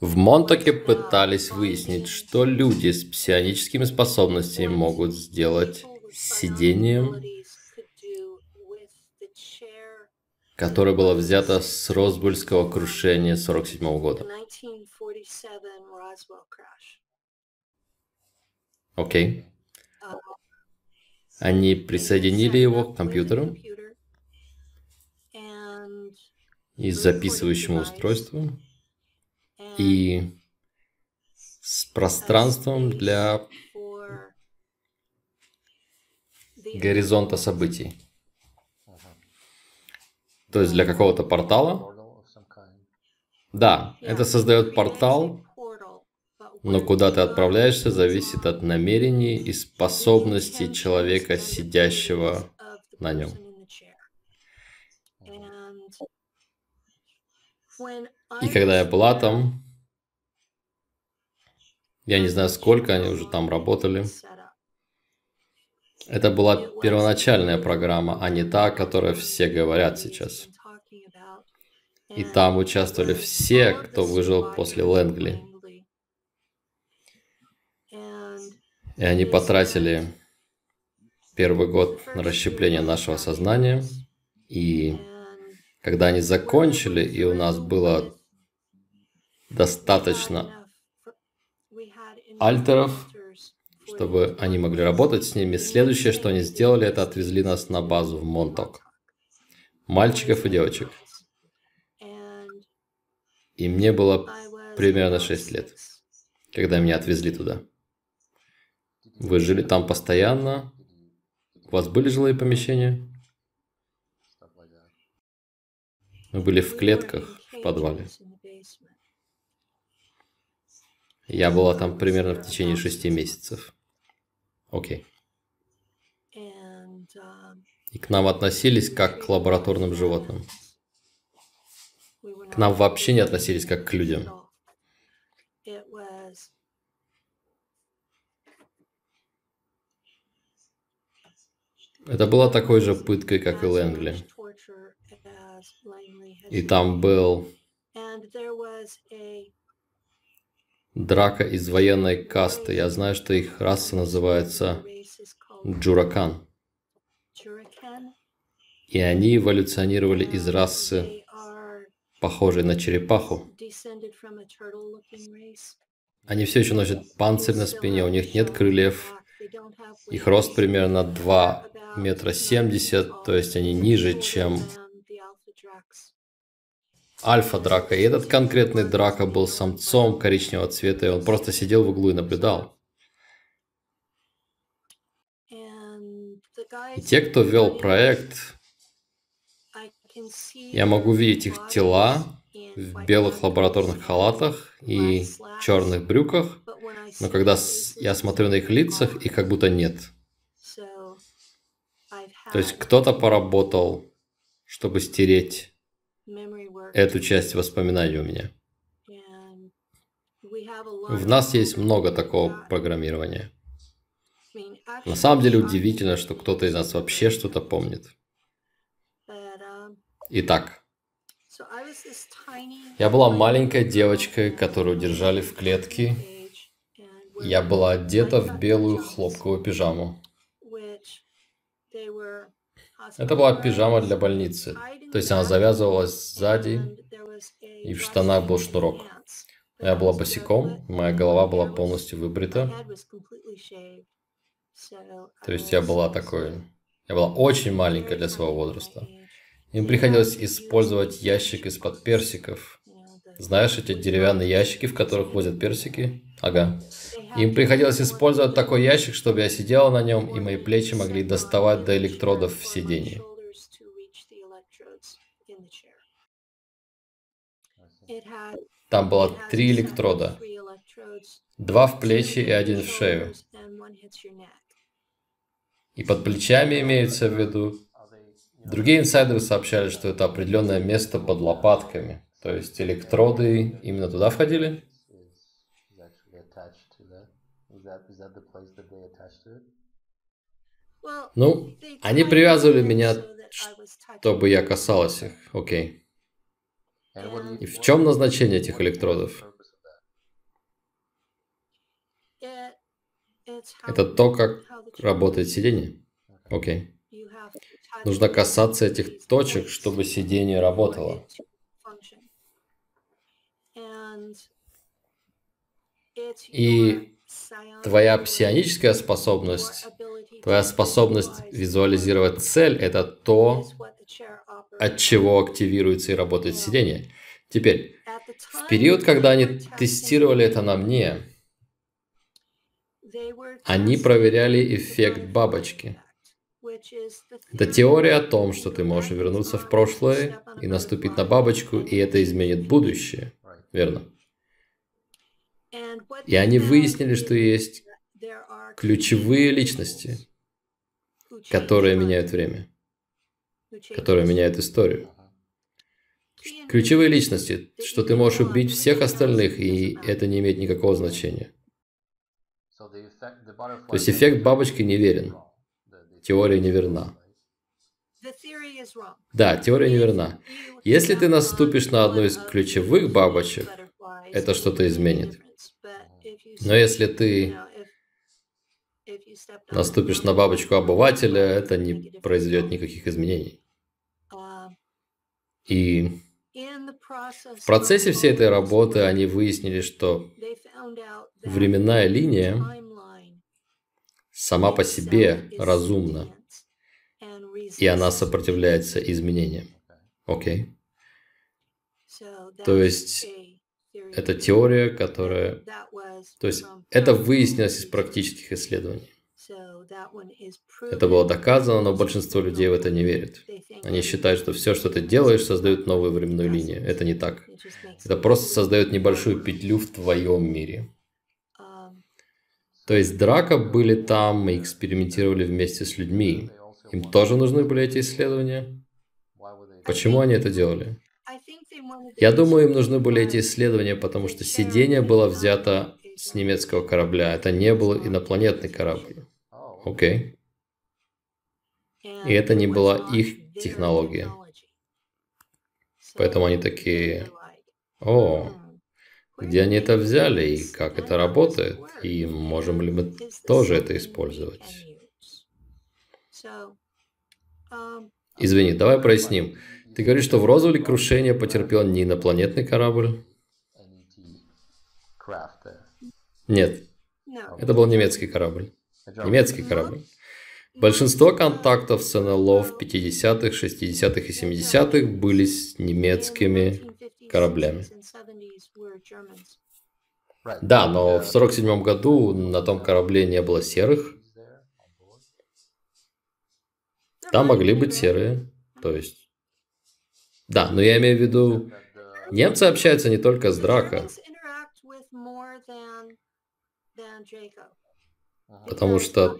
В Монтаке пытались выяснить, что люди с псионическими способностями могут сделать с сидением, которое было взято с Росбульского крушения 1947 года. Окей. Uh, Они присоединили его к компьютеру и записывающему устройству и с пространством для горизонта событий. То есть для какого-то портала. Да, это создает портал, но куда ты отправляешься, зависит от намерений и способностей человека, сидящего на нем. И когда я была там, я не знаю, сколько они уже там работали. Это была первоначальная программа, а не та, о которой все говорят сейчас. И там участвовали все, кто выжил после Лэнгли. И они потратили первый год на расщепление нашего сознания. И когда они закончили, и у нас было достаточно альтеров, чтобы они могли работать с ними, следующее, что они сделали, это отвезли нас на базу в Монток. Мальчиков и девочек. И мне было примерно 6 лет, когда меня отвезли туда. Вы жили там постоянно? У вас были жилые помещения? Мы были в клетках в подвале. Я была там примерно в течение шести месяцев. Окей. И к нам относились как к лабораторным животным. К нам вообще не относились как к людям. Это была такой же пыткой, как и Лэнгли. И там был драка из военной касты. Я знаю, что их раса называется Джуракан. И они эволюционировали из расы, похожей на черепаху. Они все еще носят панцирь на спине, у них нет крыльев. Их рост примерно 2 метра 70, то есть они ниже, чем альфа драка. И этот конкретный драка был самцом коричневого цвета, и он просто сидел в углу и наблюдал. И те, кто вел проект, я могу видеть их тела в белых лабораторных халатах и черных брюках, но когда я смотрю на их лицах, их как будто нет. То есть кто-то поработал, чтобы стереть эту часть воспоминаний у меня. В нас есть много такого программирования. На самом деле удивительно, что кто-то из нас вообще что-то помнит. Итак, я была маленькой девочкой, которую держали в клетке. Я была одета в белую хлопковую пижаму. Это была пижама для больницы. То есть она завязывалась сзади, и в штанах был шнурок. Я была босиком, моя голова была полностью выбрита. То есть я была такой... Я была очень маленькая для своего возраста. Им приходилось использовать ящик из-под персиков. Знаешь, эти деревянные ящики, в которых возят персики? Ага. Им приходилось использовать такой ящик, чтобы я сидела на нем, и мои плечи могли доставать до электродов в сидении. Там было три электрода. Два в плечи и один в шею. И под плечами имеется в виду... Другие инсайдеры сообщали, что это определенное место под лопатками. То есть электроды именно туда входили? Ну, они привязывали меня, чтобы я касалась их. Окей. И в чем назначение этих электродов? Это то, как работает сиденье? Окей. Нужно касаться этих точек, чтобы сиденье работало. И твоя псионическая способность, твоя способность визуализировать цель – это то, от чего активируется и работает сиденье. Теперь, в период, когда они тестировали это на мне, они проверяли эффект бабочки. Это теория о том, что ты можешь вернуться в прошлое и наступить на бабочку, и это изменит будущее. Верно? И они выяснили, что есть ключевые личности, которые меняют время, которые меняют историю. Ключевые личности, что ты можешь убить всех остальных, и это не имеет никакого значения. То есть эффект бабочки неверен. Теория неверна. Да, теория неверна. Если ты наступишь на одну из ключевых бабочек, это что-то изменит. Но если ты наступишь на бабочку обывателя, это не произведет никаких изменений. И в процессе всей этой работы они выяснили, что временная линия сама по себе разумна, и она сопротивляется изменениям. Окей? Okay? То есть это теория, которая... То есть это выяснилось из практических исследований. Это было доказано, но большинство людей в это не верит. Они считают, что все, что ты делаешь, создает новую временную линию. Это не так. Это просто создает небольшую петлю в твоем мире. То есть Драка были там и экспериментировали вместе с людьми. Им тоже нужны были эти исследования? Почему они это делали? Я думаю, им нужны были эти исследования, потому что сиденье было взято с немецкого корабля. Это не был инопланетный корабль. Окей. И это не была их технология. Поэтому они такие, о, где они это взяли и как это работает, и можем ли мы тоже это использовать. Извини, давай проясним. Ты говоришь, что в Розовле крушение потерпел не инопланетный корабль? Нет. Это был немецкий корабль. Немецкий корабль. Большинство контактов с НЛО в 50-х, 60-х и 70-х были с немецкими кораблями. Да, но в 47 году на том корабле не было серых. Там могли быть серые. То есть... Да, но я имею в виду... Немцы общаются не только с Драко. Потому что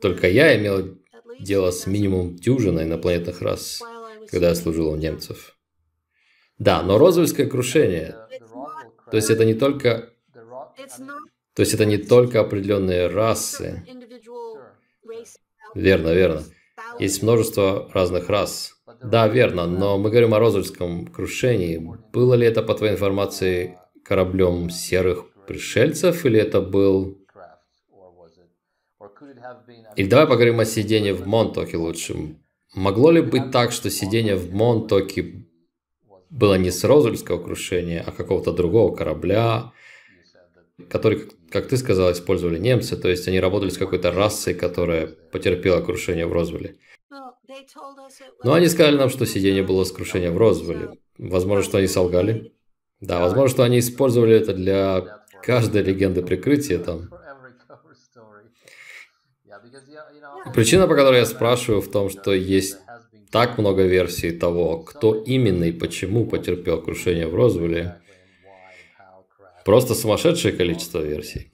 только я имел дело с минимум дюжиной инопланетных рас, когда я служил у немцев. Да, но Розовельское крушение, то есть это не только, то есть это не только определенные расы. Верно, верно. Есть множество разных рас. Да, верно, но мы говорим о Розовельском крушении. Было ли это, по твоей информации, кораблем серых пришельцев, или это был... Или давай поговорим о сидении в Монтоке лучше. Могло ли быть так, что сидение в Монтоке было не с Розульского крушения, а какого-то другого корабля, который, как ты сказал, использовали немцы, то есть они работали с какой-то расой, которая потерпела крушение в Розвилле. Но они сказали нам, что сиденье было с крушением в Розвилле. Возможно, что они солгали. Да, возможно, что они использовали это для каждой легенды прикрытия там. Причина, по которой я спрашиваю, в том, что есть так много версий того, кто именно и почему потерпел крушение в Розвилле. Просто сумасшедшее количество версий.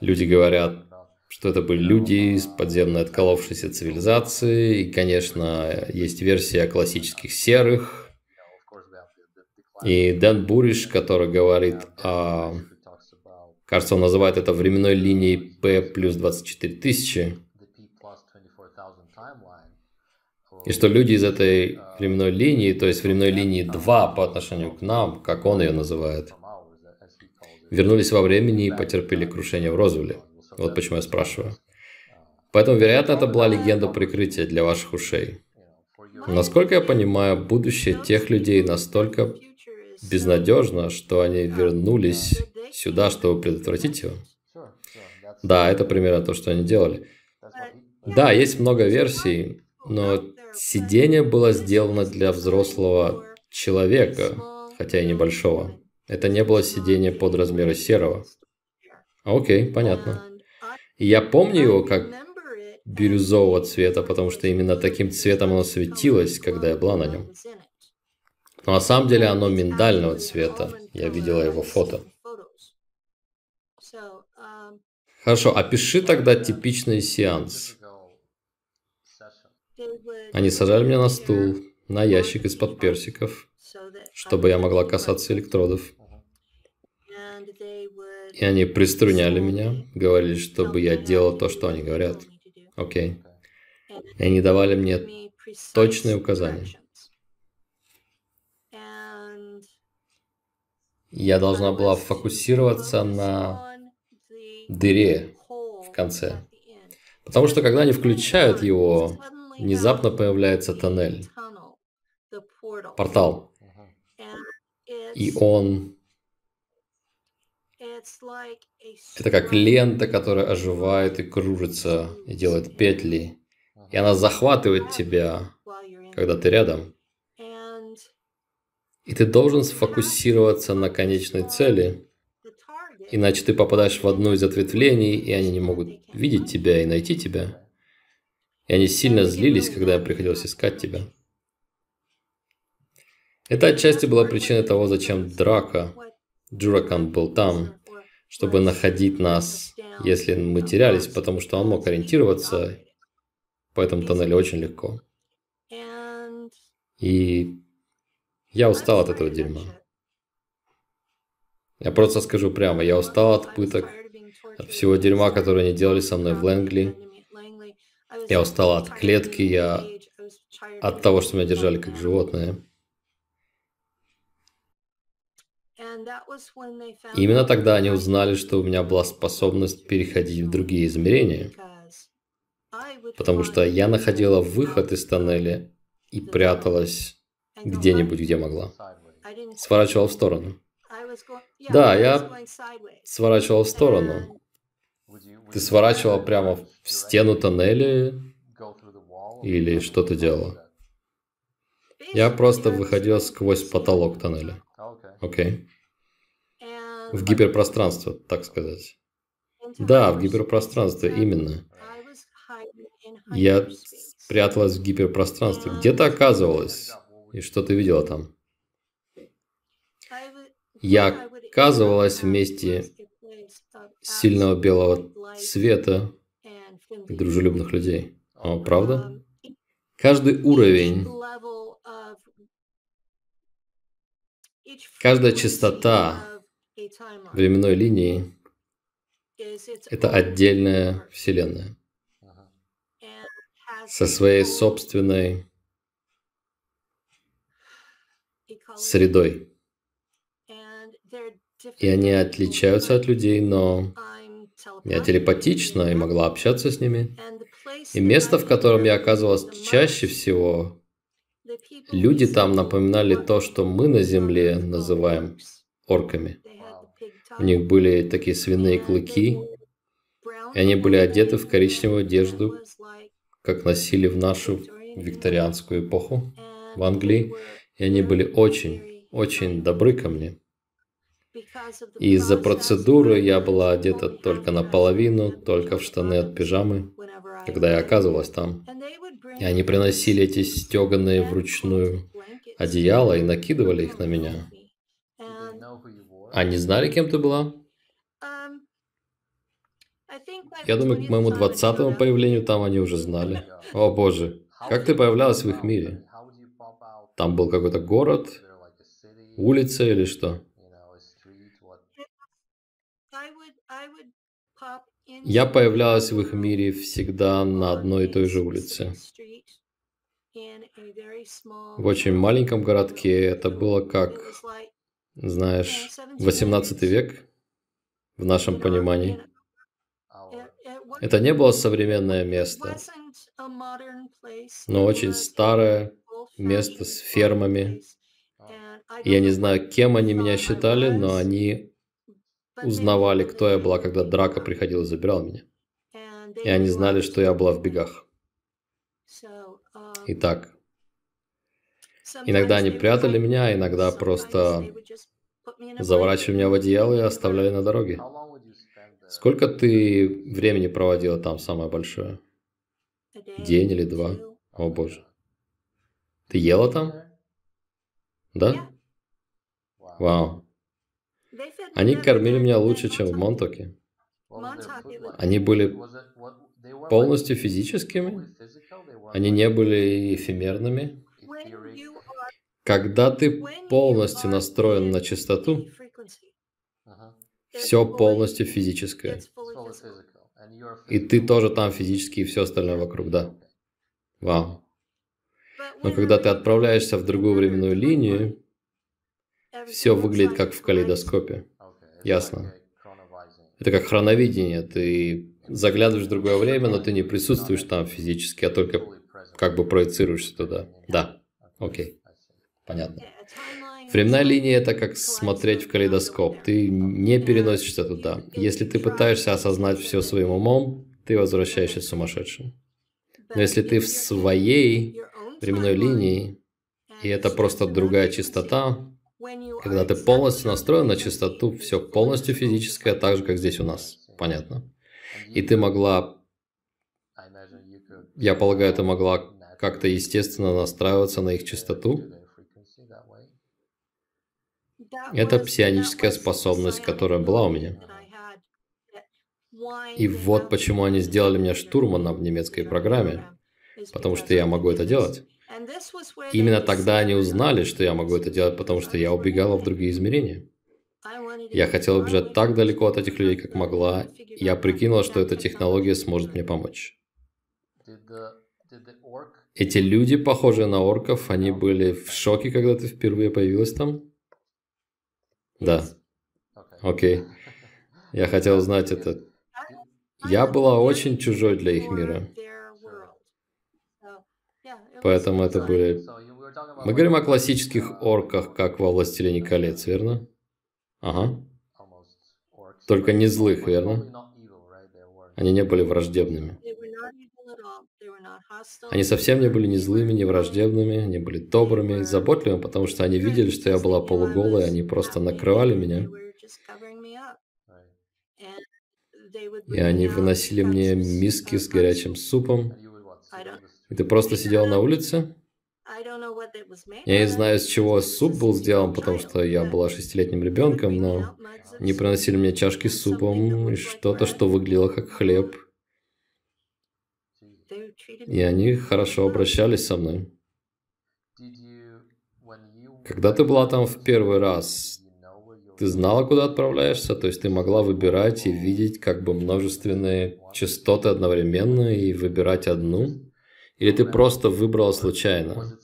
Люди говорят, что это были люди из подземной отколовшейся цивилизации. И, конечно, есть версия классических серых. И Дэн Буриш, который говорит о... Кажется, он называет это временной линией P плюс 24 тысячи. И что люди из этой временной линии, то есть временной линии 2 по отношению к нам, как он ее называет, вернулись во времени и потерпели крушение в Розвилле. Вот почему я спрашиваю. Поэтому, вероятно, это была легенда прикрытия для ваших ушей. Насколько я понимаю, будущее тех людей настолько безнадежно, что они вернулись сюда, чтобы предотвратить его. Да, это примерно то, что они делали. Да, есть много версий, но сидение было сделано для взрослого человека, хотя и небольшого. Это не было сидение под размеры серого. Окей, понятно. И я помню его как бирюзового цвета, потому что именно таким цветом оно светилось, когда я была на нем. Но на самом деле оно миндального цвета. Я видела его фото. Хорошо, опиши тогда типичный сеанс. Они сажали меня на стул, на ящик из-под персиков, чтобы я могла касаться электродов. И они приструняли меня, говорили, чтобы я делал то, что они говорят. Окей. И они давали мне точные указания. Я должна была фокусироваться на дыре в конце. Потому что когда они включают его, внезапно появляется тоннель, портал. И он... Это как лента, которая оживает и кружится, и делает петли. И она захватывает тебя, когда ты рядом. И ты должен сфокусироваться на конечной цели, иначе ты попадаешь в одно из ответвлений, и они не могут видеть тебя и найти тебя. И они сильно злились, когда приходилось искать тебя. Это отчасти была причиной того, зачем Драка, Джуракан был там, чтобы находить нас, если мы терялись, потому что он мог ориентироваться по этому тоннелю очень легко. И я устал от этого дерьма. Я просто скажу прямо, я устал от пыток, от всего дерьма, которое они делали со мной в Лэнгли. Я устал от клетки, я от того, что меня держали как животное. И именно тогда они узнали, что у меня была способность переходить в другие измерения. Потому что я находила выход из тоннеля и пряталась где-нибудь, где могла. Сворачивала в сторону. Да, я сворачивал в сторону. Ты сворачивал прямо в стену тоннеля или что ты делала? Я просто выходил сквозь потолок тоннеля. Окей. Okay. В гиперпространство, так сказать. Да, в гиперпространство, именно. Я пряталась в гиперпространстве. Где ты оказывалась? И что ты видела там? Я оказывалась вместе сильного белого цвета и дружелюбных людей. О, правда? Каждый уровень, каждая частота временной линии – это отдельная вселенная со своей собственной средой. И они отличаются от людей, но я телепатична и могла общаться с ними. И место, в котором я оказывалась чаще всего, люди там напоминали то, что мы на Земле называем орками. У них были такие свиные клыки, и они были одеты в коричневую одежду, как носили в нашу викторианскую эпоху в Англии. И они были очень, очень добры ко мне. И из-за процедуры я была одета только наполовину, только в штаны от пижамы, когда я оказывалась там. И они приносили эти стеганые вручную одеяла и накидывали их на меня. Они знали, кем ты была? Я думаю, к моему двадцатому появлению там они уже знали. О боже, как ты появлялась в их мире? Там был какой-то город, улица или что? Я появлялась в их мире всегда на одной и той же улице. В очень маленьком городке это было как, знаешь, 18 век в нашем понимании. Это не было современное место, но очень старое место с фермами. Я не знаю, кем они меня считали, но они узнавали, кто я была, когда Драка приходил и забирал меня. И они знали, что я была в бегах. Итак, иногда они прятали меня, иногда просто заворачивали меня в одеяло и оставляли на дороге. Сколько ты времени проводила там самое большое? День или два? О боже. Ты ела там? Да? Вау. Они кормили меня лучше, чем в Монтоке. Они были полностью физическими. Они не были эфемерными. Когда ты полностью настроен на чистоту, все полностью физическое. И ты тоже там физически и все остальное вокруг, да. Вау. Но когда ты отправляешься в другую временную линию, все выглядит как в калейдоскопе. Ясно. Это как хроновидение. Ты заглядываешь в другое время, но ты не присутствуешь там физически, а только как бы проецируешься туда. Да. Окей. Понятно. Временная линия – это как смотреть в калейдоскоп. Ты не переносишься туда. Если ты пытаешься осознать все своим умом, ты возвращаешься сумасшедшим. Но если ты в своей временной линии, и это просто другая частота, когда ты полностью настроен на частоту, все полностью физическое, так же, как здесь у нас. Понятно. И ты могла, я полагаю, ты могла как-то естественно настраиваться на их частоту. Это псионическая способность, которая была у меня. И вот почему они сделали меня штурманом в немецкой программе. Потому что я могу это делать. Именно тогда они узнали, что я могу это делать, потому что я убегала в другие измерения. Я хотела убежать так далеко от этих людей, как могла. Я прикинула, что эта технология сможет мне помочь. Эти люди, похожие на орков, они были в шоке, когда ты впервые появилась там? Да. Окей. Я хотел узнать это. Я была очень чужой для их мира. Поэтому это были... Мы говорим о классических орках, как во «Властелине колец», верно? Ага. Только не злых, верно? Они не были враждебными. Они совсем не были ни злыми, ни враждебными, они были добрыми заботливыми, потому что они видели, что я была полуголой, они просто накрывали меня. И они выносили мне миски с горячим супом. И ты просто сидел на улице? Я не знаю, из чего суп был сделан, потому что я была шестилетним ребенком, но они приносили мне чашки с супом и что-то, что выглядело как хлеб. И они хорошо обращались со мной. Когда ты была там в первый раз, ты знала, куда отправляешься? То есть ты могла выбирать и видеть как бы множественные частоты одновременно и выбирать одну? Или ты просто выбрала случайно?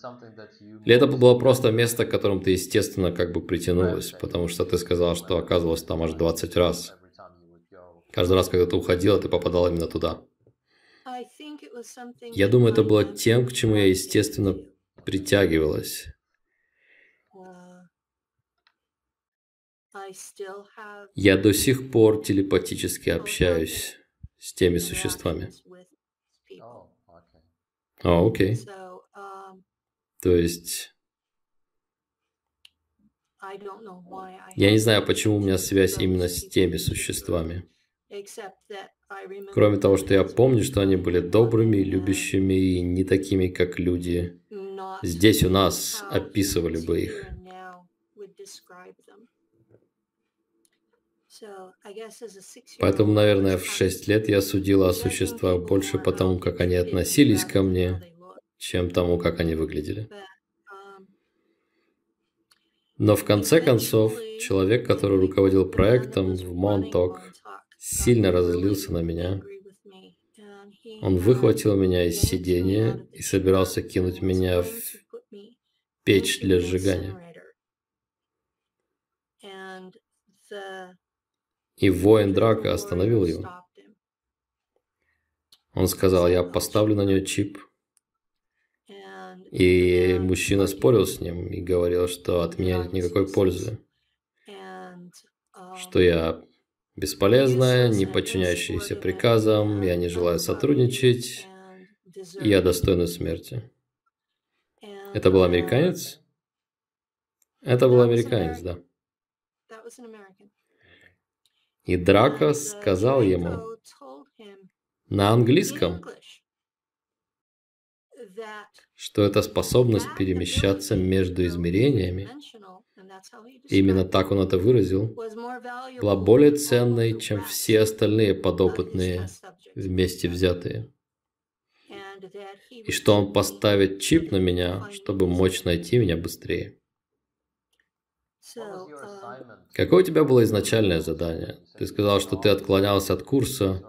Или это было просто место, к которому ты, естественно, как бы притянулась, потому что ты сказала, что оказывалась там аж 20 раз. Каждый раз, когда ты уходила, ты попадала именно туда. Я думаю, это было тем, к чему я, естественно, притягивалась. Я до сих пор телепатически общаюсь с теми существами. А, окей. То есть... Я не знаю, почему у меня связь именно с теми существами. Кроме того, что я помню, что они были добрыми, любящими и не такими, как люди. Здесь у нас описывали бы их. Поэтому, наверное, в шесть лет я судила о существах больше потому, как они относились ко мне, чем тому, как они выглядели. Но в конце концов, человек, который руководил проектом в Монток, сильно разозлился на меня. Он выхватил меня из сидения и собирался кинуть меня в печь для сжигания. И воин Драка остановил его. Он сказал, я поставлю на нее чип. И мужчина спорил с ним и говорил, что от меня нет никакой пользы. Что я бесполезная, не подчиняющаяся приказам, я не желаю сотрудничать, и я достойна смерти. Это был американец? Это был американец, да. И Драко сказал ему на английском, что это способность перемещаться между измерениями, именно так он это выразил, была более ценной, чем все остальные подопытные вместе взятые. И что он поставит чип на меня, чтобы мочь найти меня быстрее. Какое у тебя было изначальное задание? Ты сказал, что ты отклонялся от курса.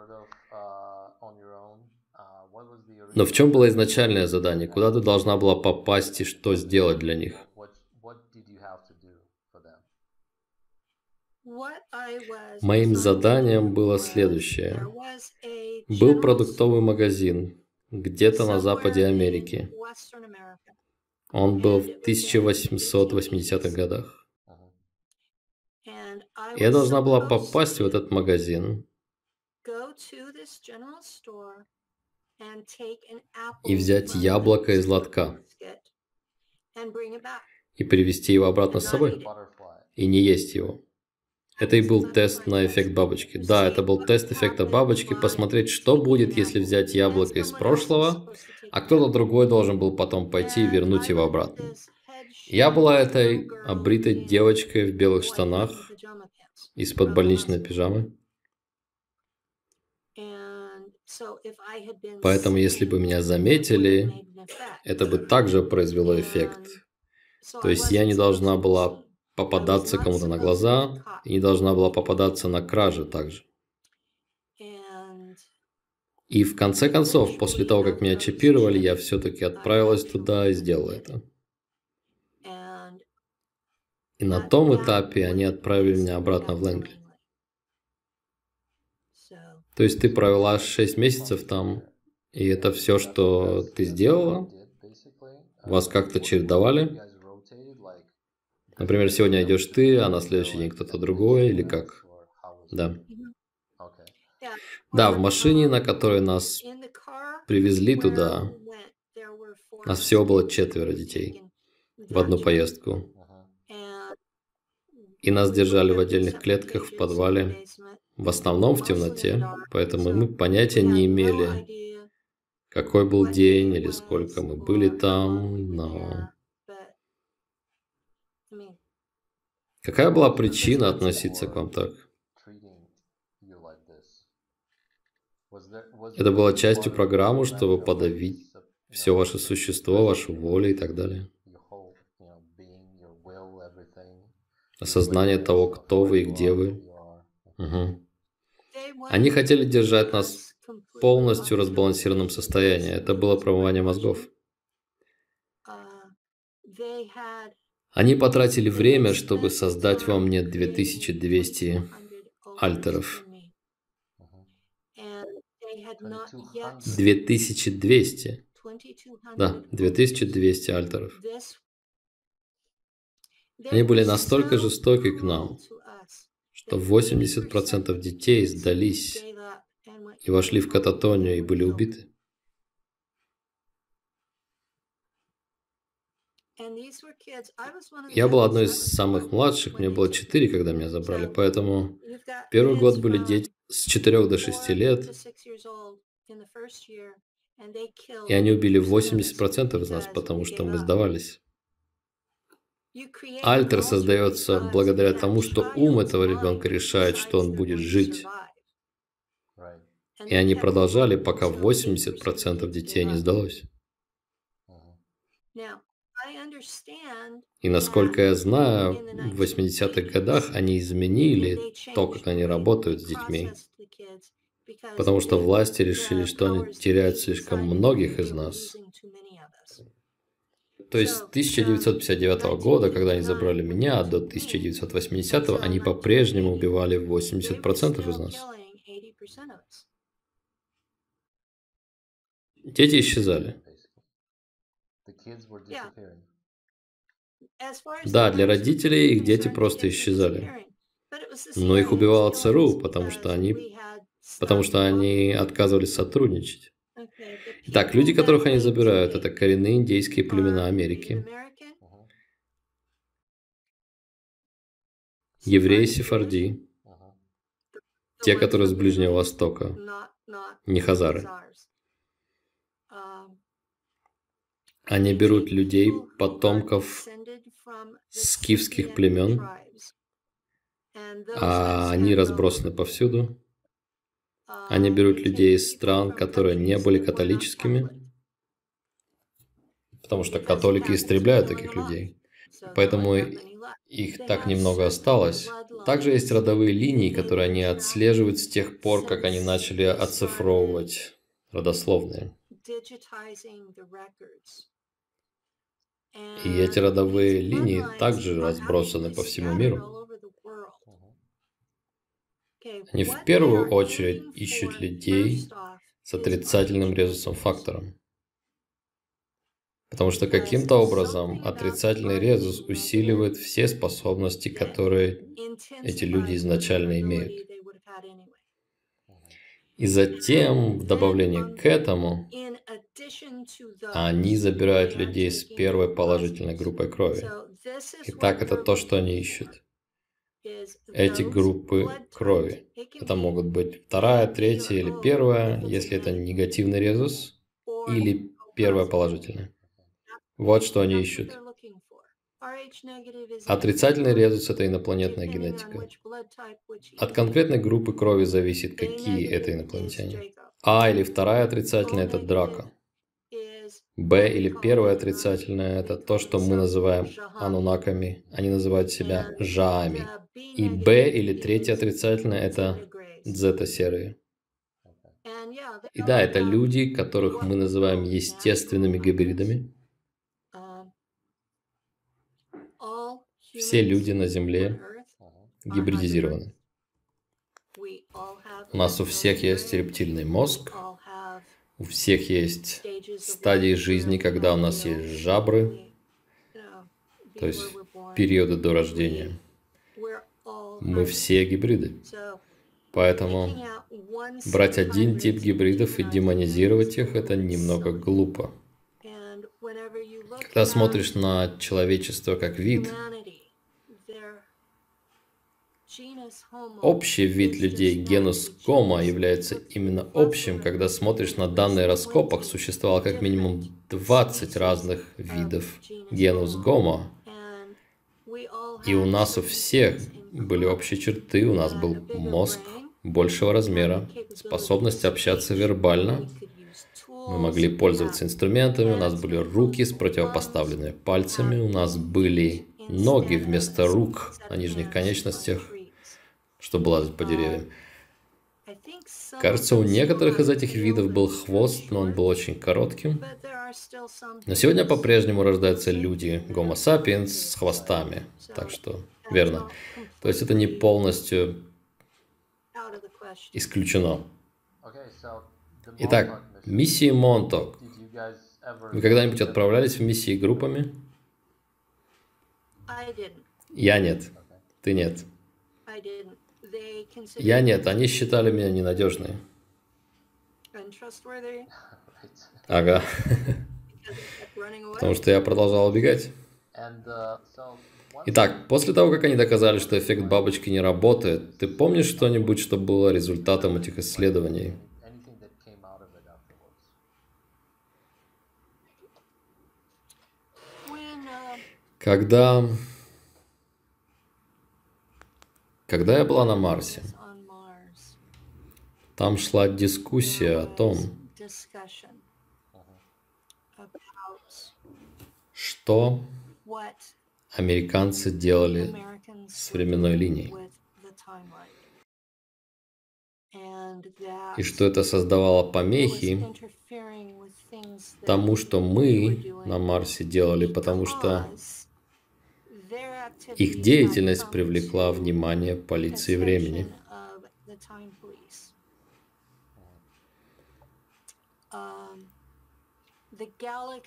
Но в чем было изначальное задание? Куда ты должна была попасть и что сделать для них? Моим заданием было следующее. Был продуктовый магазин где-то на западе Америки. Он был в 1880-х годах. Я должна была попасть в этот магазин. и взять яблоко из лотка. и привезти его обратно с собой. и не есть его. Это и был тест на эффект бабочки. Да, это был тест эффекта бабочки, посмотреть, что будет, если взять яблоко из прошлого, а кто-то другой должен был потом пойти и вернуть его обратно. Я была этой обритой девочкой в белых штанах из-под больничной пижамы. Поэтому, если бы меня заметили, это бы также произвело эффект. То есть я не должна была попадаться кому-то на глаза и не должна была попадаться на краже также. И в конце концов, после того, как меня чипировали, я все-таки отправилась туда и сделала это. И на том этапе они отправили меня обратно в Лэнгли. То есть ты провела 6 месяцев там, и это все, что ты сделала? Вас как-то чередовали? Например, сегодня идешь ты, а на следующий день кто-то другой, или как? Да. Да, в машине, на которой нас привезли туда, нас всего было четверо детей в одну поездку. И нас держали в отдельных клетках в подвале, в основном в темноте, поэтому мы понятия не имели, какой был день или сколько мы были там, но Какая была причина относиться к вам так? Это было частью программы, чтобы подавить все ваше существо, вашу волю и так далее. Осознание того, кто вы и где вы. Угу. Они хотели держать нас в полностью разбалансированном состоянии. Это было промывание мозгов. Они потратили время, чтобы создать во мне 2200 альтеров. 2200. Да, 2200 альтеров. Они были настолько жестоки к нам, что 80% детей сдались и вошли в кататонию и были убиты. Я был одной из самых младших, мне было четыре, когда меня забрали, поэтому первый год были дети с 4 до 6 лет, и они убили 80% из нас, потому что мы сдавались. Альтер создается благодаря тому, что ум этого ребенка решает, что он будет жить. И они продолжали, пока 80% детей не сдалось. И насколько я знаю, в 80-х годах они изменили то, как они работают с детьми. Потому что власти решили, что они теряют слишком многих из нас. То есть с 1959 года, когда они забрали меня, до 1980 они по-прежнему убивали 80% из нас. Дети исчезали. Да, для родителей их дети просто исчезали. Но их убивала ЦРУ, потому что они, потому что они отказывались сотрудничать. Итак, люди, которых они забирают, это коренные индейские племена Америки. Евреи Сефарди, те, которые с Ближнего Востока, не хазары. Они берут людей, потомков скифских племен, а они разбросаны повсюду. Они берут людей из стран, которые не были католическими, потому что католики истребляют таких людей. Поэтому их так немного осталось. Также есть родовые линии, которые они отслеживают с тех пор, как они начали оцифровывать родословные. И эти родовые линии также разбросаны по всему миру. Они в первую очередь ищут людей с отрицательным резусом фактором. Потому что каким-то образом отрицательный резус усиливает все способности, которые эти люди изначально имеют. И затем, в добавлении к этому, они забирают людей с первой положительной группой крови. Итак, это то, что они ищут эти группы крови. Это могут быть вторая, третья или первая, если это негативный резус, или первая положительная. Вот что они ищут. Отрицательный резус – это инопланетная генетика. От конкретной группы крови зависит, какие это инопланетяне. А или вторая отрицательная – это драка. Б или первое отрицательное – это то, что мы называем анунаками. Они называют себя жаами. И Б или третье отрицательное – это дзета-серые. И да, это люди, которых мы называем естественными гибридами. Все люди на Земле гибридизированы. У нас у всех есть рептильный мозг, у всех есть стадии жизни, когда у нас есть жабры, то есть периоды до рождения. Мы все гибриды. Поэтому брать один тип гибридов и демонизировать их – это немного глупо. Когда смотришь на человечество как вид, Общий вид людей, генус гомо, является именно общим, когда смотришь на данные раскопок, существовало как минимум 20 разных видов генус гомо. И у нас у всех были общие черты, у нас был мозг большего размера, способность общаться вербально, мы могли пользоваться инструментами, у нас были руки с противопоставленными пальцами, у нас были ноги вместо рук на нижних конечностях, чтобы лазать по деревьям. Кажется, у некоторых из этих видов был хвост, но он был очень коротким. Но сегодня по-прежнему рождаются люди Homo sapiens с хвостами. Так что, верно. То есть это не полностью исключено. Итак, миссии Монток. Вы когда-нибудь отправлялись в миссии группами? Я нет. Ты нет. Я нет, они считали меня ненадежной. Ага. Потому что я продолжал убегать. Итак, после того, как они доказали, что эффект бабочки не работает, ты помнишь что-нибудь, что было результатом этих исследований? Когда Когда я была на Марсе, там шла дискуссия о том, что американцы делали с временной линией. и что это создавало помехи тому, что мы на Марсе делали, потому что их деятельность привлекла внимание полиции времени.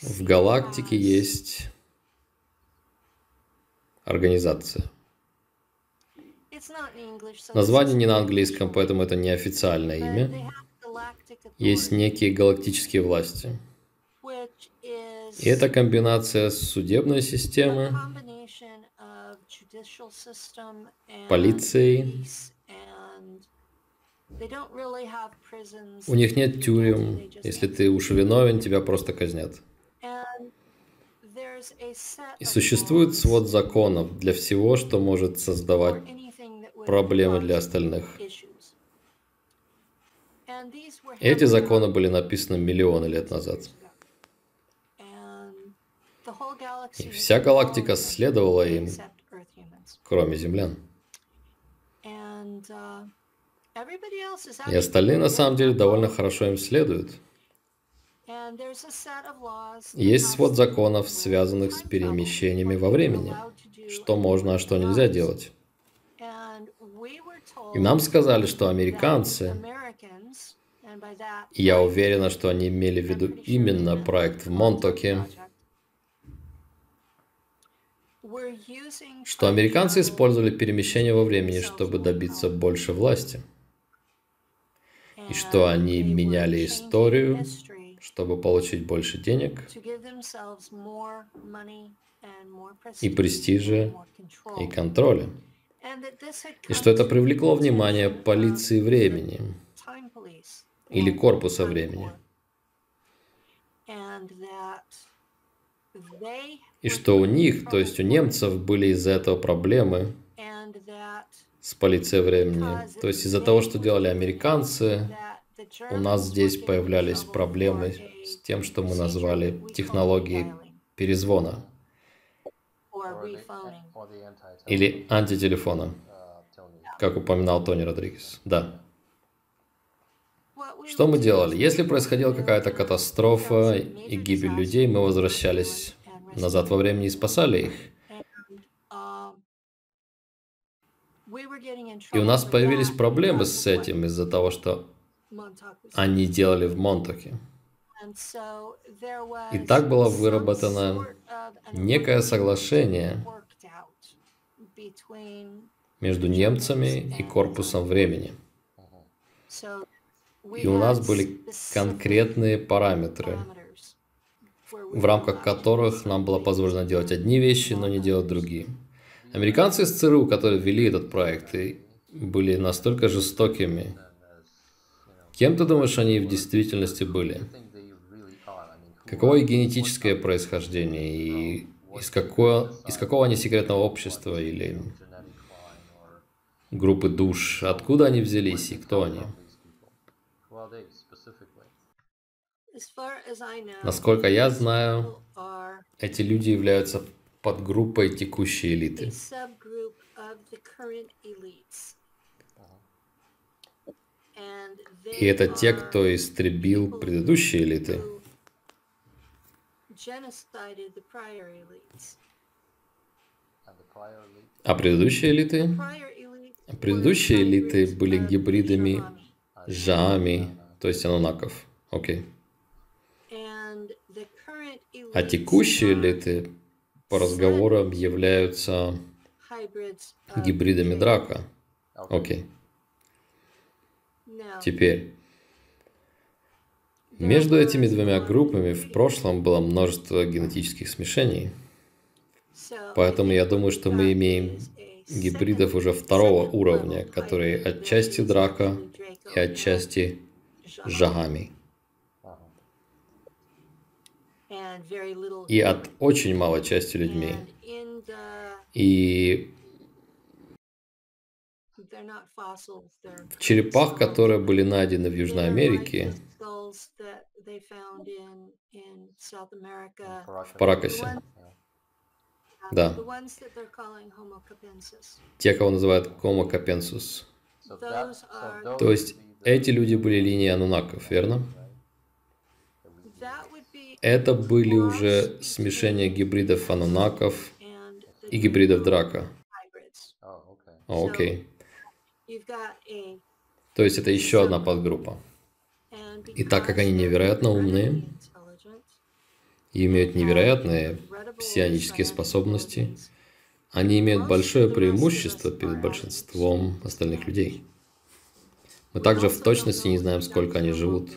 В галактике есть организация. Название не на английском, поэтому это не официальное имя. Есть некие галактические власти. И это комбинация судебной системы, полицией. У них нет тюрем. Если ты уж виновен, тебя просто казнят. И существует свод законов для всего, что может создавать проблемы для остальных. Эти законы были написаны миллионы лет назад. И вся галактика следовала им, кроме землян. И остальные на самом деле довольно хорошо им следуют. Есть свод законов, связанных с перемещениями во времени, что можно, а что нельзя делать. И нам сказали, что американцы, я уверена, что они имели в виду именно проект в Монтоке, что американцы использовали перемещение во времени, чтобы добиться больше власти. И что они меняли историю, чтобы получить больше денег и престижа и контроля и что это привлекло внимание полиции времени или корпуса времени. И что у них, то есть у немцев, были из-за этого проблемы с полицией времени. То есть из-за того, что делали американцы, у нас здесь появлялись проблемы с тем, что мы назвали технологией перезвона или антителефона, как упоминал Тони Родригес. Да. Что мы делали? Если происходила какая-то катастрофа и гибель людей, мы возвращались назад во времени и спасали их. И у нас появились проблемы с этим из-за того, что они делали в Монтаке. И так было выработано некое соглашение между немцами и корпусом времени. И у нас были конкретные параметры, в рамках которых нам было позволено делать одни вещи, но не делать другие. Американцы из ЦРУ, которые вели этот проект, были настолько жестокими. Кем ты думаешь, они в действительности были? Каково их генетическое происхождение и из какого, из какого они секретного общества или группы душ? Откуда они взялись и кто они? Насколько я знаю, эти люди являются подгруппой текущей элиты. И это те, кто истребил предыдущие элиты. А предыдущие элиты? Предыдущие элиты были гибридами Жаами, то есть анунаков. Окей. А текущие элиты по разговорам являются гибридами драка. Окей. Теперь, между этими двумя группами в прошлом было множество генетических смешений. Поэтому я думаю, что мы имеем гибридов уже второго уровня, которые отчасти драка и отчасти жагами. И от очень малой части людьми. И в черепах, которые были найдены в Южной Америке, в Паракасе. Да. Те, кого называют Homo capensus. То есть Эти люди были линией анунаков, верно? Это были уже смешения гибридов анунаков и гибридов драка. О, окей. То есть это еще одна подгруппа. И так как они невероятно умные и имеют невероятные псионические способности, они имеют большое преимущество перед большинством остальных людей. Мы также в точности не знаем, сколько они живут.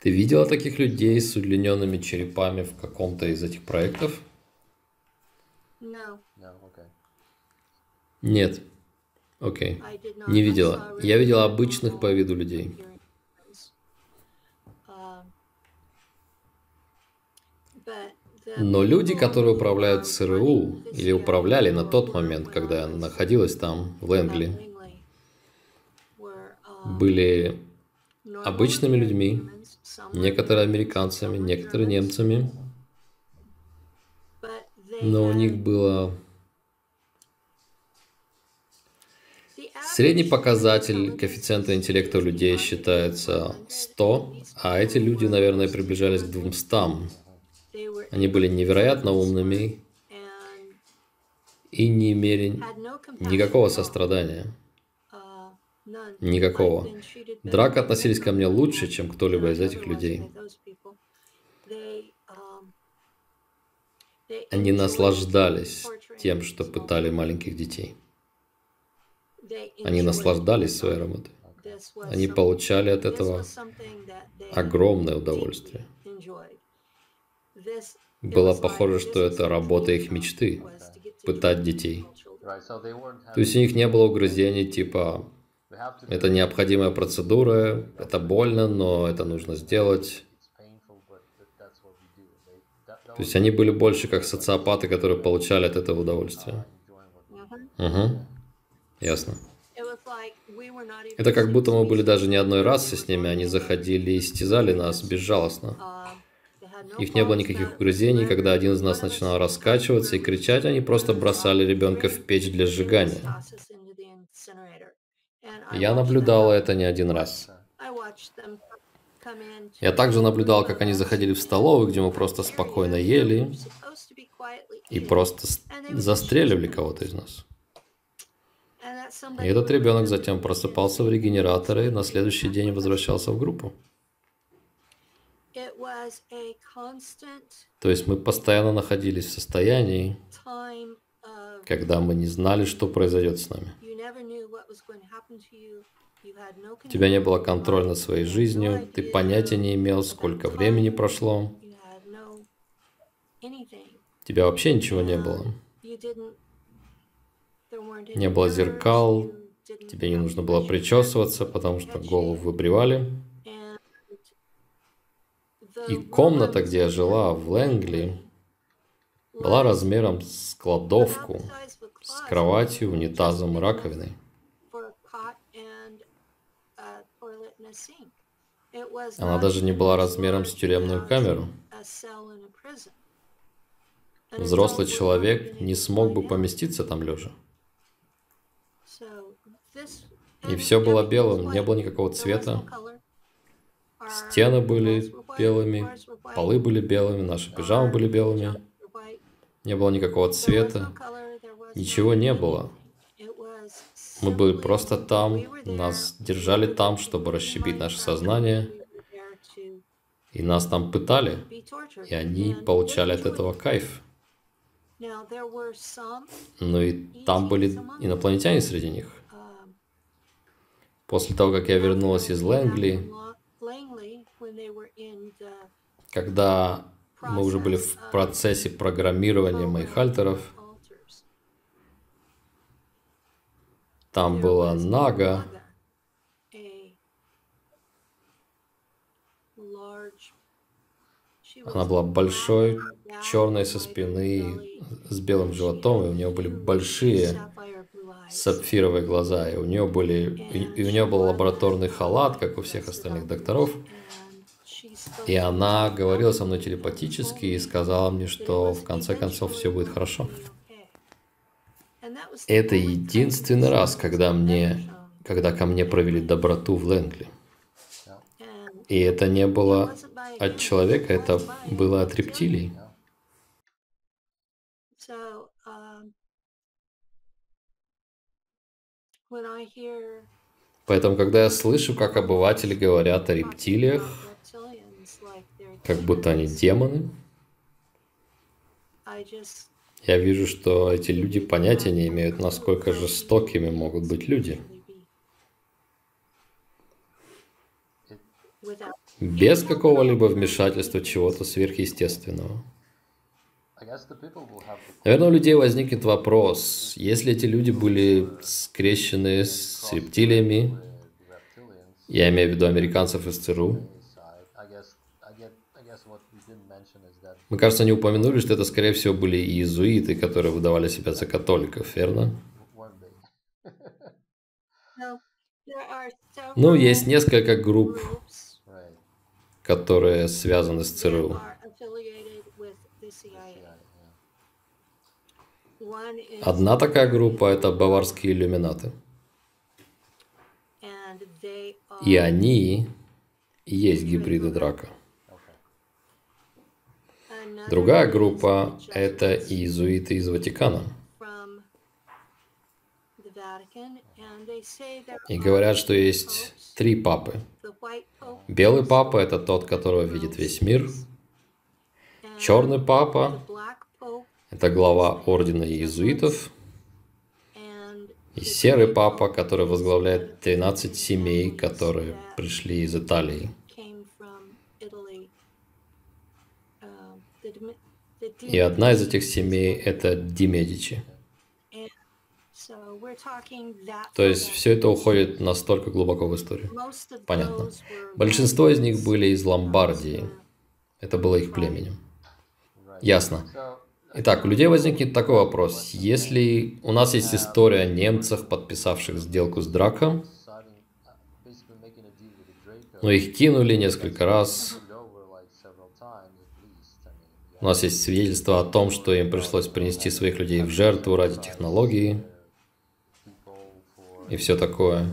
Ты видела таких людей с удлиненными черепами в каком-то из этих проектов? Нет. Окей. Okay. Не видела. Я видела обычных по виду людей. Но люди, которые управляют ЦРУ или управляли на тот момент, когда я находилась там, в Лэнгли, были обычными людьми, некоторые американцами, некоторые немцами, но у них было Средний показатель коэффициента интеллекта у людей считается 100, а эти люди, наверное, приближались к 200. Они были невероятно умными и не имели никакого сострадания. Никакого. Драк относились ко мне лучше, чем кто-либо из этих людей. Они наслаждались тем, что пытали маленьких детей. Они наслаждались своей работой. Они получали от этого огромное удовольствие. Было похоже, что это работа их мечты – пытать детей. То есть у них не было угрызений типа «это необходимая процедура, это больно, но это нужно сделать». То есть они были больше как социопаты, которые получали от этого удовольствие. Угу. Ясно. Это как будто мы были даже не одной расы с ними, они заходили и истязали нас безжалостно. Их не было никаких угрызений, когда один из нас начинал раскачиваться и кричать, они просто бросали ребенка в печь для сжигания. Я наблюдала это не один раз. Я также наблюдал, как они заходили в столовую, где мы просто спокойно ели и просто застреливали кого-то из нас. И этот ребенок затем просыпался в регенераторе и на следующий день возвращался в группу. То есть мы постоянно находились в состоянии, когда мы не знали, что произойдет с нами. У тебя не было контроля над своей жизнью, ты понятия не имел, сколько времени прошло. У тебя вообще ничего не было. Не было зеркал, тебе не нужно было причесываться, потому что голову выбривали. И комната, где я жила, в Лэнгли, была размером с кладовку, с кроватью, унитазом и раковиной. Она даже не была размером с тюремную камеру. Взрослый человек не смог бы поместиться там лежа. И все было белым, не было никакого цвета. Стены были белыми, полы были белыми, наши пижамы были белыми. Не было никакого цвета, ничего не было. Мы были просто там, нас держали там, чтобы расщепить наше сознание, и нас там пытали, и они получали от этого кайф. Ну и там были инопланетяне среди них. После того, как я вернулась из Лэнгли, когда мы уже были в процессе программирования моих альтеров, там была Нага, она была большой, черной со спины, с белым животом, и у нее были большие сапфировые глаза, и у нее были, и у нее был лабораторный халат, как у всех остальных докторов, и она говорила со мной телепатически и сказала мне, что в конце концов все будет хорошо. Это единственный раз, когда мне, когда ко мне провели доброту в Лэнгли. И это не было от человека, это было от рептилий. Поэтому, когда я слышу, как обыватели говорят о рептилиях, как будто они демоны, я вижу, что эти люди понятия не имеют, насколько жестокими могут быть люди. Без какого-либо вмешательства чего-то сверхъестественного. Наверное, у людей возникнет вопрос, если эти люди были скрещены с рептилиями, я имею в виду американцев из ЦРУ, мы, кажется, не упомянули, что это, скорее всего, были иезуиты, которые выдавали себя за католиков, верно? Ну, есть несколько групп, которые связаны с ЦРУ. Одна такая группа – это баварские иллюминаты. И они и есть гибриды драка. Другая группа – это иезуиты из Ватикана. И говорят, что есть три папы. Белый папа – это тот, которого видит весь мир. Черный папа – это глава ордена иезуитов. И серый папа, который возглавляет 13 семей, которые пришли из Италии. И одна из этих семей – это Ди Медичи. То есть все это уходит настолько глубоко в историю. Понятно. Большинство из них были из Ломбардии. Это было их племенем. Ясно. Итак, у людей возникнет такой вопрос. Если у нас есть история о немцах, подписавших сделку с Драком, но их кинули несколько раз, у нас есть свидетельство о том, что им пришлось принести своих людей в жертву ради технологии и все такое.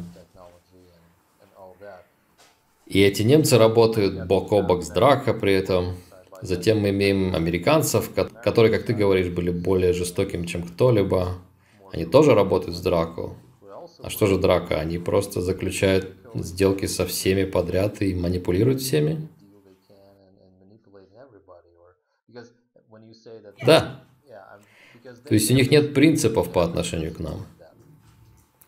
И эти немцы работают бок о бок с Драко при этом. Затем мы имеем американцев, которые, как ты говоришь, были более жестокими, чем кто-либо. Они тоже работают с Драко. А что же Драко? Они просто заключают сделки со всеми подряд и манипулируют всеми? Да. То есть у них нет принципов по отношению к нам.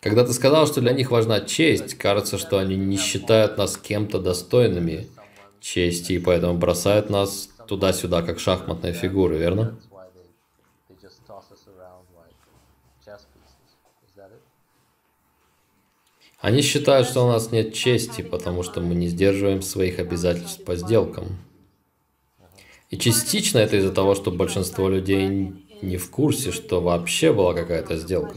Когда ты сказал, что для них важна честь, кажется, что они не считают нас кем-то достойными чести, и поэтому бросают нас туда-сюда, как шахматные фигуры, верно? Они считают, что у нас нет чести, потому что мы не сдерживаем своих обязательств по сделкам. И частично это из-за того, что большинство людей не в курсе, что вообще была какая-то сделка.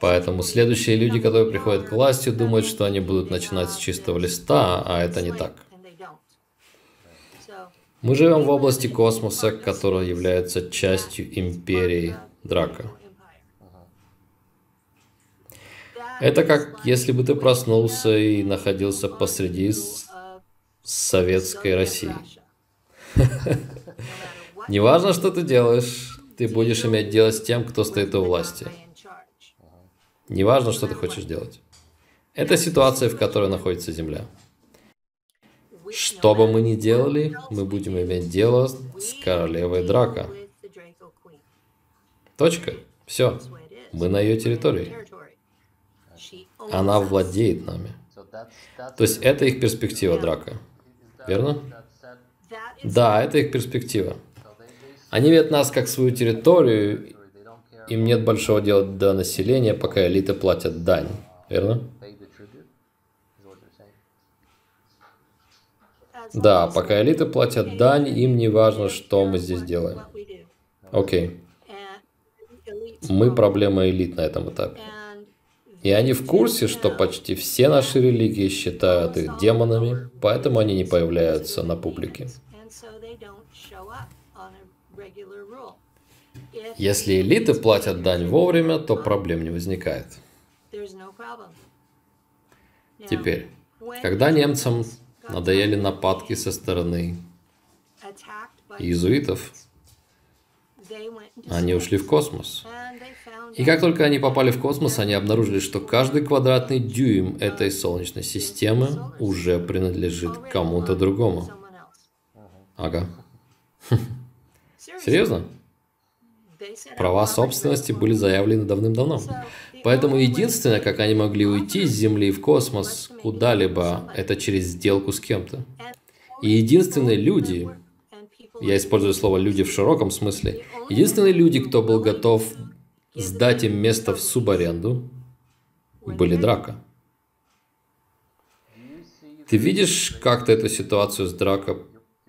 Поэтому следующие люди, которые приходят к власти, думают, что они будут начинать с чистого листа, а это не так. Мы живем в области космоса, которая является частью империи Драка. Это как если бы ты проснулся и находился посреди советской России. Неважно, что ты делаешь, ты будешь иметь дело с тем, кто стоит у власти. Неважно, что ты хочешь делать. Это ситуация, в которой находится Земля. Что бы мы ни делали, мы будем иметь дело с королевой Драка. Точка. Все. Мы на ее территории. Она владеет нами. То есть это их перспектива Драка. Верно? Да, это их перспектива. Они видят нас как свою территорию, им нет большого дела до населения, пока элиты платят дань. Верно? Да, пока элиты платят дань, им не важно, что мы здесь делаем. Окей. Мы проблема элит на этом этапе. И они в курсе, что почти все наши религии считают их демонами, поэтому они не появляются на публике. Если элиты платят дань вовремя, то проблем не возникает. Теперь, когда немцам надоели нападки со стороны иезуитов, они ушли в космос. И как только они попали в космос, они обнаружили, что каждый квадратный дюйм этой Солнечной системы уже принадлежит кому-то другому. Ага. Серьезно? Права собственности были заявлены давным-давно. Поэтому единственное, как они могли уйти с Земли в космос куда-либо, это через сделку с кем-то. И единственные люди, я использую слово «люди» в широком смысле, единственные люди, кто был готов сдать им место в субаренду, были драка. Ты видишь как-то эту ситуацию с драка?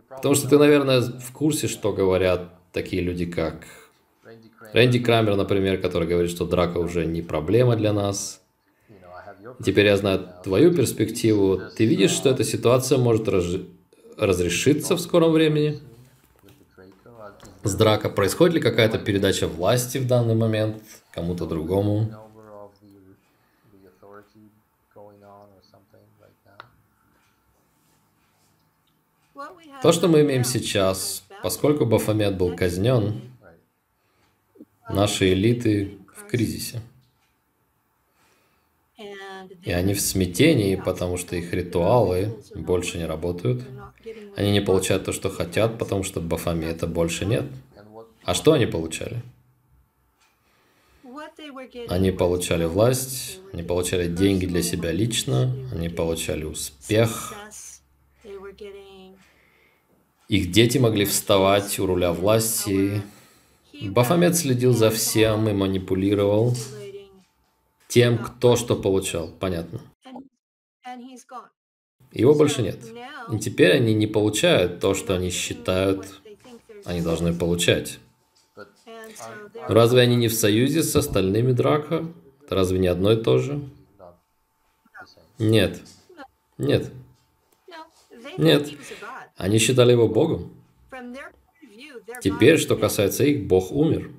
Потому что ты, наверное, в курсе, что говорят такие люди, как Рэнди Крамер, например, который говорит, что драка уже не проблема для нас. Теперь я знаю твою перспективу. Ты видишь, что эта ситуация может раз... разрешиться в скором времени? С драка происходит ли какая-то передача власти в данный момент кому-то другому? То, что мы имеем сейчас, поскольку Бафомет был казнен, Наши элиты в кризисе. И они в смятении, потому что их ритуалы больше не работают. Они не получают то, что хотят, потому что Бафомета больше нет. А что они получали? Они получали власть, они получали деньги для себя лично, они получали успех. Их дети могли вставать у руля власти, Бафомет следил за всем и манипулировал тем, кто что получал. Понятно. Его больше нет. И теперь они не получают то, что они считают, они должны получать. Разве они не в союзе с остальными Драко? Разве не одно и то же? Нет. Нет. Нет. Они считали его Богом. Теперь, что касается их, Бог умер.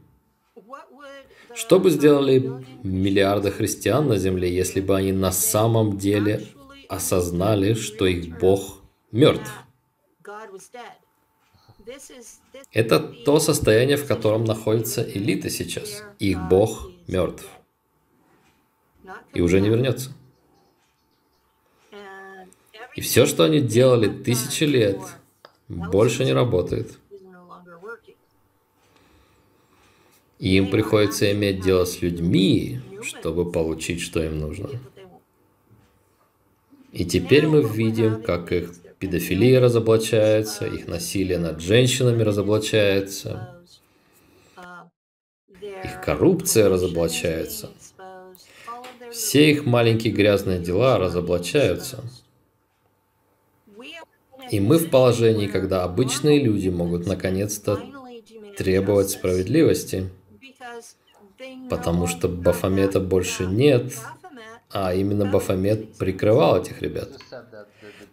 Что бы сделали миллиарды христиан на земле, если бы они на самом деле осознали, что их Бог мертв? Это то состояние, в котором находится элита сейчас. Их Бог мертв. И уже не вернется. И все, что они делали тысячи лет, больше не работает. И им приходится иметь дело с людьми, чтобы получить, что им нужно. И теперь мы видим, как их педофилия разоблачается, их насилие над женщинами разоблачается, их коррупция разоблачается. Все их маленькие грязные дела разоблачаются. И мы в положении, когда обычные люди могут наконец-то требовать справедливости – Потому что Бафомета больше нет, а именно Бафомет прикрывал этих ребят.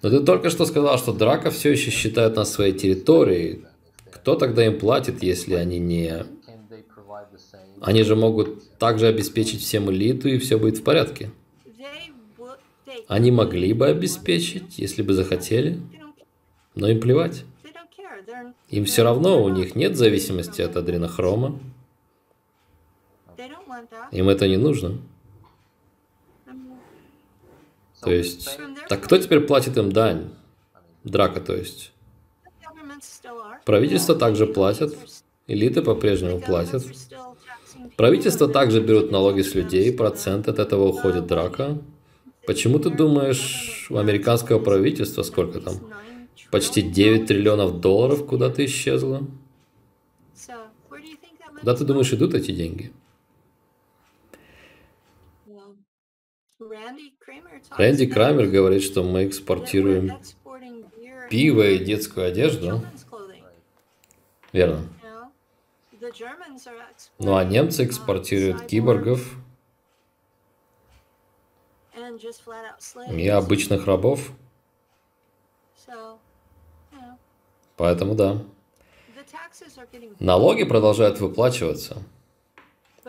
Но ты только что сказал, что Драка все еще считают на своей территории. Кто тогда им платит, если они не... Они же могут также обеспечить всем элиту, и все будет в порядке. Они могли бы обеспечить, если бы захотели, но им плевать. Им все равно, у них нет зависимости от адренохрома, им это не нужно. То есть, так кто теперь платит им дань? Драка, то есть. Правительство также платят, элиты по-прежнему платят. Правительство также берут налоги с людей, процент от этого уходит драка. Почему ты думаешь, у американского правительства сколько там? Почти 9 триллионов долларов куда-то исчезло? Куда ты думаешь идут эти деньги? Рэнди Крамер говорит, что мы экспортируем пиво и детскую одежду. Верно. Ну а немцы экспортируют киборгов и обычных рабов. Поэтому да. Налоги продолжают выплачиваться.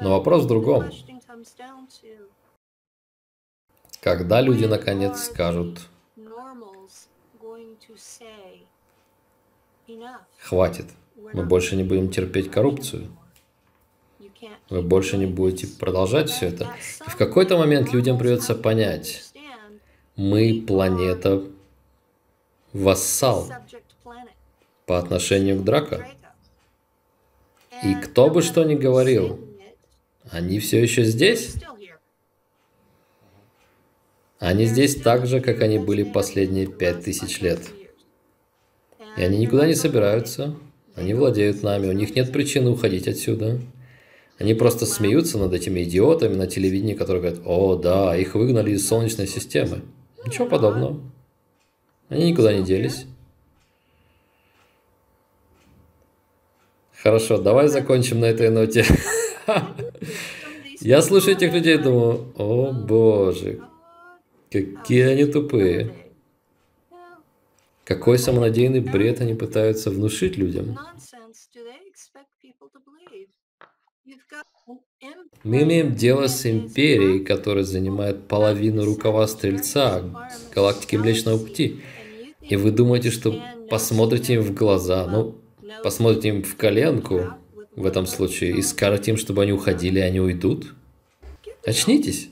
Но вопрос в другом. Когда люди наконец скажут, хватит, мы больше не будем терпеть коррупцию, вы больше не будете продолжать все это. И в какой-то момент людям придется понять, мы планета вассал по отношению к Драко. И кто бы что ни говорил, они все еще здесь. Они здесь так же, как они были последние пять тысяч лет. И они никуда не собираются. Они владеют нами. У них нет причины уходить отсюда. Они просто смеются над этими идиотами на телевидении, которые говорят, о, да, их выгнали из Солнечной системы. Ничего подобного. Они никуда не делись. Хорошо, давай закончим на этой ноте. Я слушаю этих людей и думаю, о боже, какие они тупые. Какой самонадеянный бред они пытаются внушить людям. Мы имеем дело с империей, которая занимает половину рукава Стрельца, галактики Млечного Пути. И вы думаете, что посмотрите им в глаза, ну, посмотрите им в коленку в этом случае и скажете им, чтобы они уходили, и они уйдут? Очнитесь.